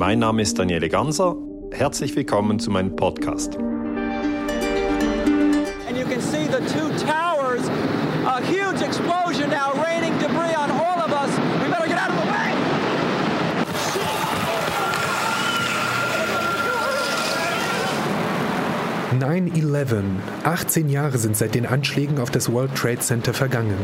Mein Name ist Daniele Ganser. Herzlich willkommen zu meinem Podcast. And you can see the two towers, a huge explosion now raining debris on all of us. We better get out of the way. 9-11. 18 Jahre sind seit den Anschlägen auf das World Trade Center vergangen.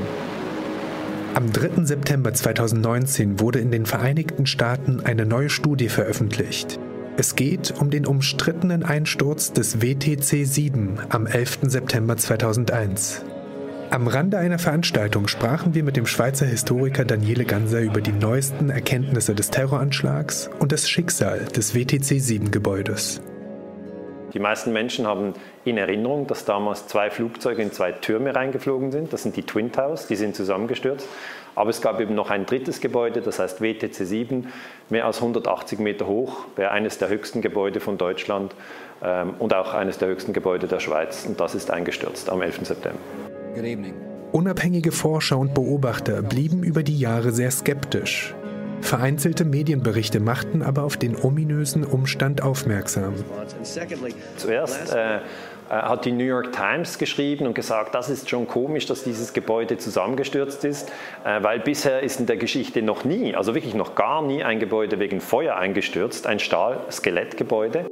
Am 3. September 2019 wurde in den Vereinigten Staaten eine neue Studie veröffentlicht. Es geht um den umstrittenen Einsturz des WTC-7 am 11. September 2001. Am Rande einer Veranstaltung sprachen wir mit dem Schweizer Historiker Daniele Ganser über die neuesten Erkenntnisse des Terroranschlags und das Schicksal des WTC-7-Gebäudes. Die meisten Menschen haben in Erinnerung, dass damals zwei Flugzeuge in zwei Türme reingeflogen sind. Das sind die Twin Towers, die sind zusammengestürzt. Aber es gab eben noch ein drittes Gebäude, das heißt WTC 7, mehr als 180 Meter hoch, wäre eines der höchsten Gebäude von Deutschland ähm, und auch eines der höchsten Gebäude der Schweiz. Und das ist eingestürzt am 11. September. Good evening. Unabhängige Forscher und Beobachter blieben über die Jahre sehr skeptisch. Vereinzelte Medienberichte machten aber auf den ominösen Umstand aufmerksam. Zuerst äh, äh, hat die New York Times geschrieben und gesagt, das ist schon komisch, dass dieses Gebäude zusammengestürzt ist, äh, weil bisher ist in der Geschichte noch nie, also wirklich noch gar nie ein Gebäude wegen Feuer eingestürzt, ein Stahl-Skelettgebäude.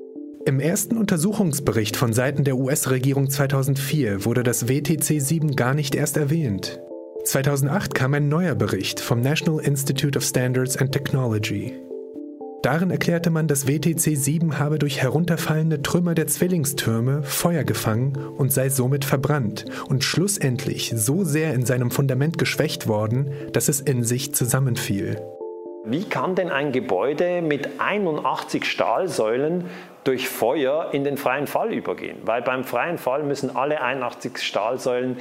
Im ersten Untersuchungsbericht von Seiten der US-Regierung 2004 wurde das WTC 7 gar nicht erst erwähnt. 2008 kam ein neuer Bericht vom National Institute of Standards and Technology. Darin erklärte man, das WTC 7 habe durch herunterfallende Trümmer der Zwillingstürme Feuer gefangen und sei somit verbrannt und schlussendlich so sehr in seinem Fundament geschwächt worden, dass es in sich zusammenfiel. Wie kann denn ein Gebäude mit 81 Stahlsäulen durch Feuer in den freien Fall übergehen? Weil beim freien Fall müssen alle 81 Stahlsäulen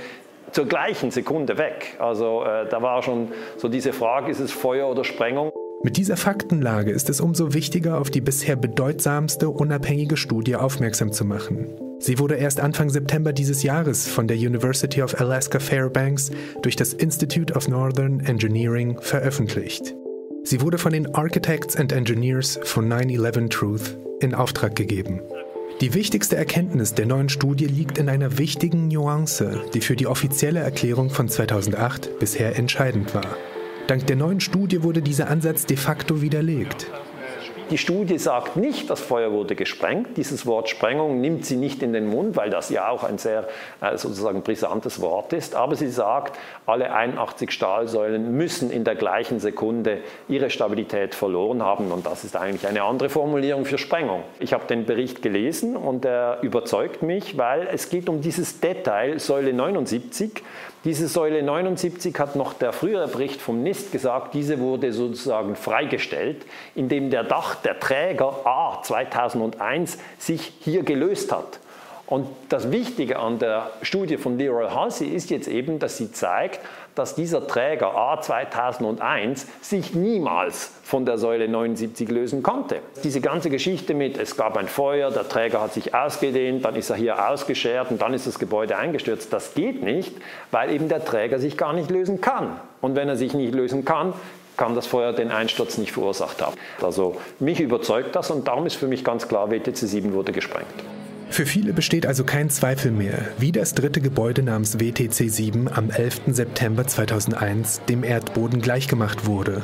zur gleichen Sekunde weg. Also äh, da war schon so diese Frage, ist es Feuer oder Sprengung? Mit dieser Faktenlage ist es umso wichtiger, auf die bisher bedeutsamste unabhängige Studie aufmerksam zu machen. Sie wurde erst Anfang September dieses Jahres von der University of Alaska Fairbanks durch das Institute of Northern Engineering veröffentlicht. Sie wurde von den Architects and Engineers von 9-11 Truth in Auftrag gegeben. Die wichtigste Erkenntnis der neuen Studie liegt in einer wichtigen Nuance, die für die offizielle Erklärung von 2008 bisher entscheidend war. Dank der neuen Studie wurde dieser Ansatz de facto widerlegt. Die Studie sagt nicht, das Feuer wurde gesprengt. Dieses Wort Sprengung nimmt sie nicht in den Mund, weil das ja auch ein sehr äh, sozusagen brisantes Wort ist. Aber sie sagt, alle 81 Stahlsäulen müssen in der gleichen Sekunde ihre Stabilität verloren haben. Und das ist eigentlich eine andere Formulierung für Sprengung. Ich habe den Bericht gelesen und er überzeugt mich, weil es geht um dieses Detail Säule 79. Diese Säule 79 hat noch der frühere Bericht vom NIST gesagt, diese wurde sozusagen freigestellt, indem der Dach, der Träger A 2001 sich hier gelöst hat. Und das Wichtige an der Studie von Leroy Halsey ist jetzt eben, dass sie zeigt, dass dieser Träger A 2001 sich niemals von der Säule 79 lösen konnte. Diese ganze Geschichte mit, es gab ein Feuer, der Träger hat sich ausgedehnt, dann ist er hier ausgeschert und dann ist das Gebäude eingestürzt, das geht nicht, weil eben der Träger sich gar nicht lösen kann. Und wenn er sich nicht lösen kann, kann das Feuer den Einsturz nicht verursacht haben. Also mich überzeugt das und darum ist für mich ganz klar, WTC 7 wurde gesprengt. Für viele besteht also kein Zweifel mehr, wie das dritte Gebäude namens WTC 7 am 11. September 2001 dem Erdboden gleichgemacht wurde.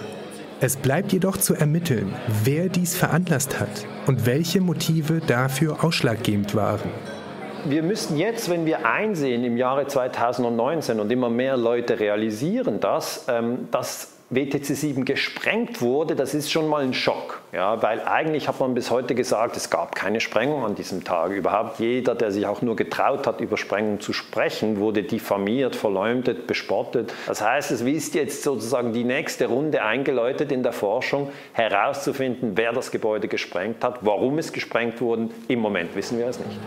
Es bleibt jedoch zu ermitteln, wer dies veranlasst hat und welche Motive dafür ausschlaggebend waren. Wir müssen jetzt, wenn wir einsehen im Jahre 2019 und immer mehr Leute realisieren das, ähm, dass WTC 7 gesprengt wurde, das ist schon mal ein Schock. Ja, weil eigentlich hat man bis heute gesagt, es gab keine Sprengung an diesem Tag. Überhaupt jeder, der sich auch nur getraut hat, über Sprengung zu sprechen, wurde diffamiert, verleumdet, bespottet. Das heißt, es ist jetzt sozusagen die nächste Runde eingeläutet in der Forschung, herauszufinden, wer das Gebäude gesprengt hat, warum es gesprengt wurde. Im Moment wissen wir es nicht.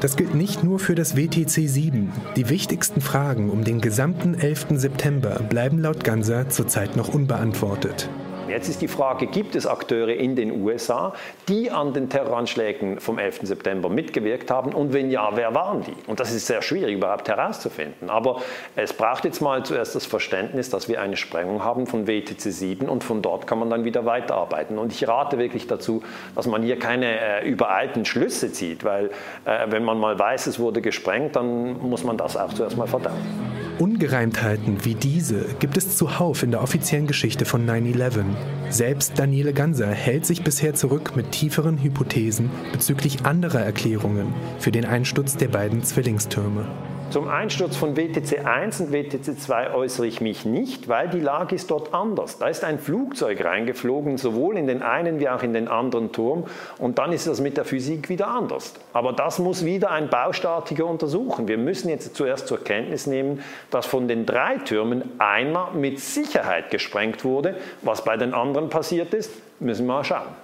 Das gilt nicht nur für das WTC 7. Die wichtigsten Fragen um den gesamten 11. September bleiben laut Ganser zurzeit noch unbeantwortet. Jetzt ist die Frage, gibt es Akteure in den USA, die an den Terroranschlägen vom 11. September mitgewirkt haben? Und wenn ja, wer waren die? Und das ist sehr schwierig überhaupt herauszufinden. Aber es braucht jetzt mal zuerst das Verständnis, dass wir eine Sprengung haben von WTC 7 und von dort kann man dann wieder weiterarbeiten. Und ich rate wirklich dazu, dass man hier keine äh, übereilten Schlüsse zieht, weil äh, wenn man mal weiß, es wurde gesprengt, dann muss man das auch zuerst mal verdauen. Ungereimtheiten wie diese gibt es zuhauf in der offiziellen Geschichte von 9-11. Selbst Daniele Ganser hält sich bisher zurück mit tieferen Hypothesen bezüglich anderer Erklärungen für den Einsturz der beiden Zwillingstürme. Zum Einsturz von WTC 1 und WTC 2 äußere ich mich nicht, weil die Lage ist dort anders. Da ist ein Flugzeug reingeflogen, sowohl in den einen wie auch in den anderen Turm, und dann ist das mit der Physik wieder anders. Aber das muss wieder ein Baustatiker untersuchen. Wir müssen jetzt zuerst zur Kenntnis nehmen, dass von den drei Türmen einer mit Sicherheit gesprengt wurde. Was bei den anderen passiert ist, müssen wir mal schauen.